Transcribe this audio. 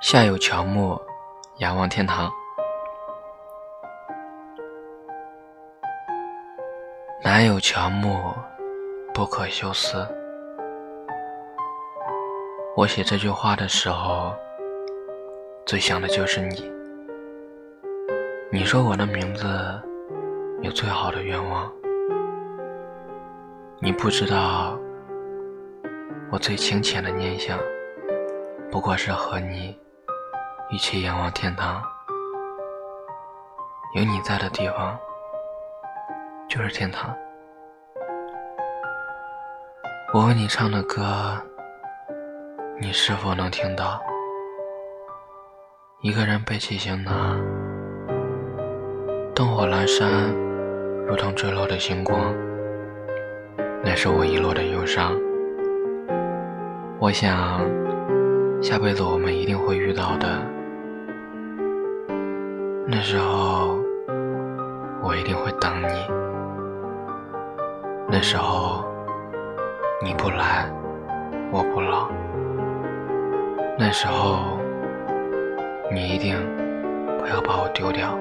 下有乔木，仰望天堂。南有乔木，不可休思。我写这句话的时候，最想的就是你。你说我的名字有最好的愿望，你不知道，我最清浅的念想，不过是和你。一起仰望天堂，有你在的地方就是天堂。我为你唱的歌，你是否能听到？一个人背起行囊，灯火阑珊，如同坠落的星光，那是我遗落的忧伤。我想，下辈子我们一定会遇到的。那时候，我一定会等你。那时候，你不来，我不老。那时候，你一定不要把我丢掉。